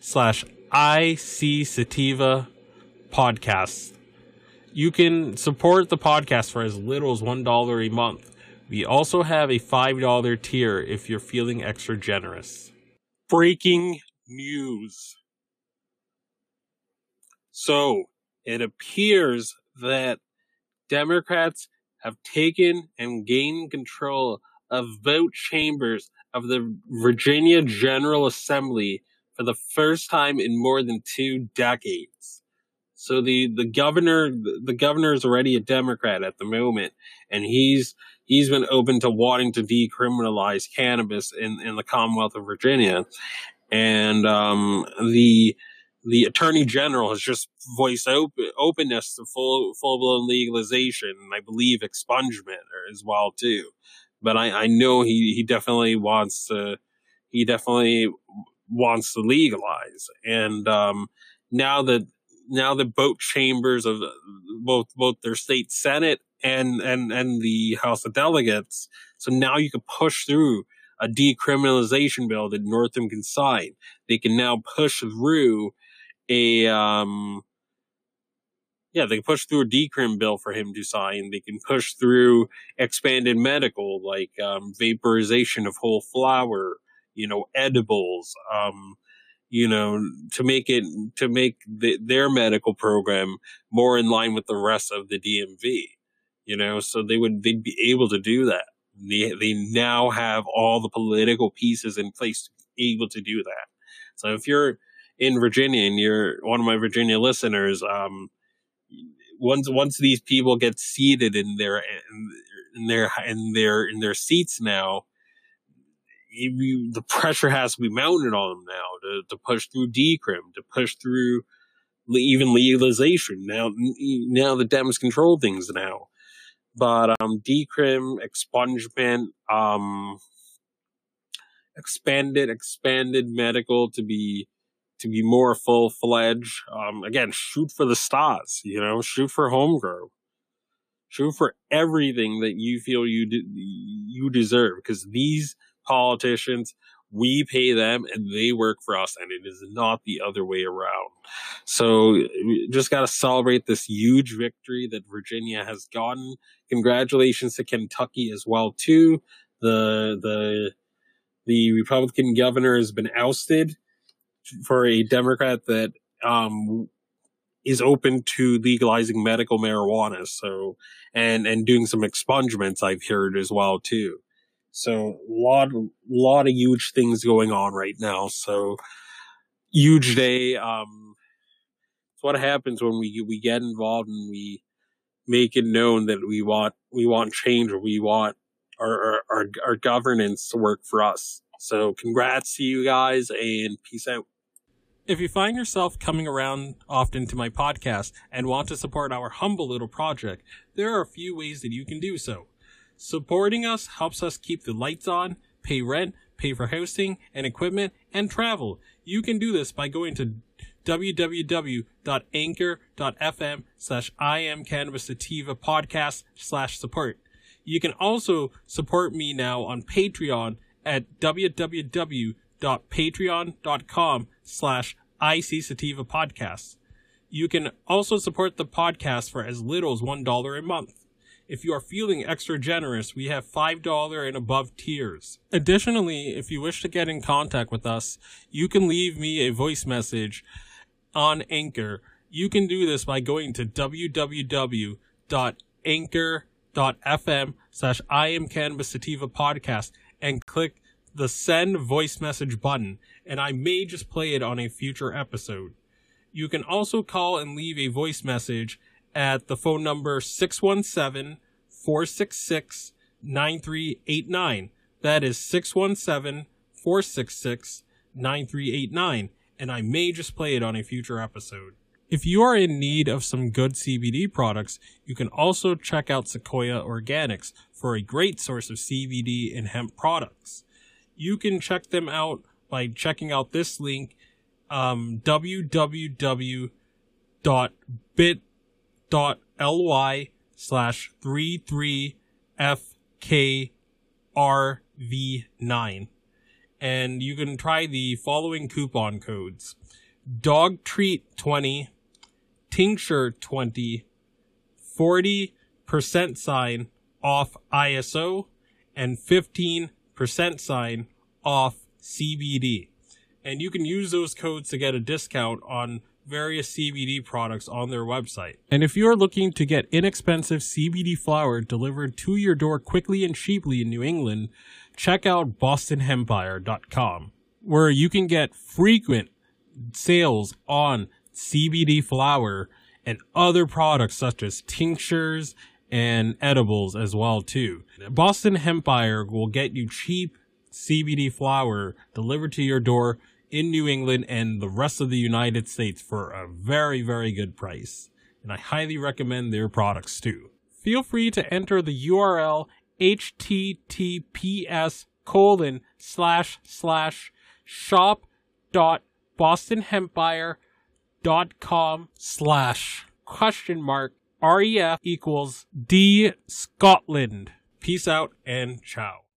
slash IC Sativa podcasts. You can support the podcast for as little as $1 a month. We also have a $5 tier if you're feeling extra generous. Breaking news. So, it appears that Democrats have taken and gained control of vote chambers of the Virginia General Assembly for the first time in more than two decades. So the, the governor, the governor is already a Democrat at the moment, and he's, he's been open to wanting to decriminalize cannabis in, in the Commonwealth of Virginia. And, um, the, the attorney general has just voiced op- openness to full, full blown legalization, and I believe expungement as well too. But I, I know he, he definitely wants to, he definitely wants to legalize. And, um, now that, now that both chambers of both, both their state senate and, and, and the House of Delegates. So now you can push through a decriminalization bill that Northam can sign. They can now push through a, um, yeah, they can push through a decrim bill for him to sign. They can push through expanded medical, like um, vaporization of whole flower, you know, edibles, um, you know, to make it to make the, their medical program more in line with the rest of the DMV. You know, so they would they'd be able to do that. They they now have all the political pieces in place to be able to do that. So if you're in Virginia and you're one of my Virginia listeners, um, once once these people get seated in their in their in their in their seats now, the pressure has to be mounted on them now to, to push through decrim, to push through even legalization. Now, now the Dems control things now, but um, decrim, expungement, um, expanded, expanded medical to be to be more full fledged. Um, again, shoot for the stars. You know, shoot for home grow. Shoot for everything that you feel you de- you deserve because these politicians we pay them and they work for us and it is not the other way around. So just got to celebrate this huge victory that Virginia has gotten. Congratulations to Kentucky as well too. The the the Republican governor has been ousted for a Democrat that um is open to legalizing medical marijuana. So and and doing some expungements I've heard as well too. So a lot, lot of huge things going on right now. So huge day. Um, it's what happens when we, we get involved and we make it known that we want, we want change or we want our, our, our governance to work for us. So congrats to you guys and peace out. If you find yourself coming around often to my podcast and want to support our humble little project, there are a few ways that you can do so. Supporting us helps us keep the lights on, pay rent, pay for hosting and equipment, and travel. You can do this by going to www.anchor.fm slash I am cannabis sativa podcast slash support. You can also support me now on Patreon at www.patreon.com slash IC Sativa Podcasts. You can also support the podcast for as little as $1 a month. If you are feeling extra generous, we have $5 and above tiers. Additionally, if you wish to get in contact with us, you can leave me a voice message on Anchor. You can do this by going to www.anchor.fm slash I am Cannabis Sativa podcast and click the send voice message button, and I may just play it on a future episode. You can also call and leave a voice message at the phone number 617 466 9389. That is 617 466 9389, and I may just play it on a future episode. If you are in need of some good CBD products, you can also check out Sequoia Organics for a great source of CBD and hemp products. You can check them out by checking out this link um, www.bit.ly slash 33FKRV9. And you can try the following coupon codes. Dog treat 20, tincture 20, 40% sign off ISO, and 15% sign off CBD and you can use those codes to get a discount on various CBD products on their website. And if you are looking to get inexpensive CBD flower delivered to your door quickly and cheaply in New England, check out bostonhempire.com where you can get frequent sales on CBD flower and other products such as tinctures and edibles as well too. Boston Hempire will get you cheap CBD flower delivered to your door in New England and the rest of the United States for a very, very good price. And I highly recommend their products too. Feel free to enter the URL https colon slash slash shop dot bostonhempire.com slash question mark ref equals d scotland peace out and ciao